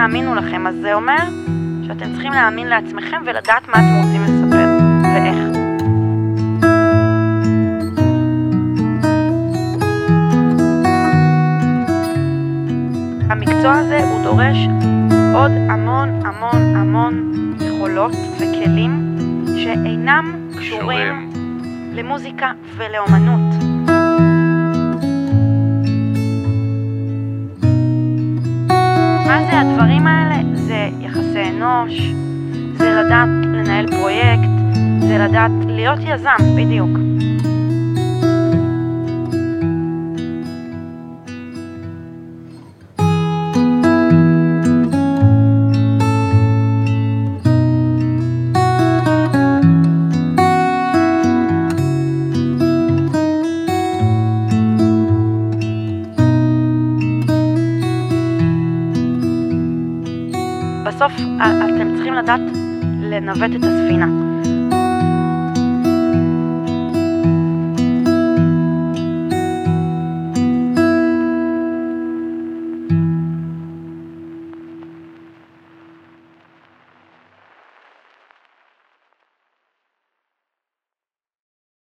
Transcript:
יאמינו לכם, אז זה אומר שאתם צריכים להאמין לעצמכם ולדעת מה אתם רוצים לספר, ואיך. המקצוע הזה הוא דורש עוד המון המון המון יכולות וכלים שאינם קשורים למוזיקה ולאומנות. מה זה הדברים האלה? זה יחסי אנוש, זה לדעת לנהל פרויקט, זה לדעת להיות יזם, בדיוק. בסוף אה, אתם צריכים לדעת לנווט את הספינה.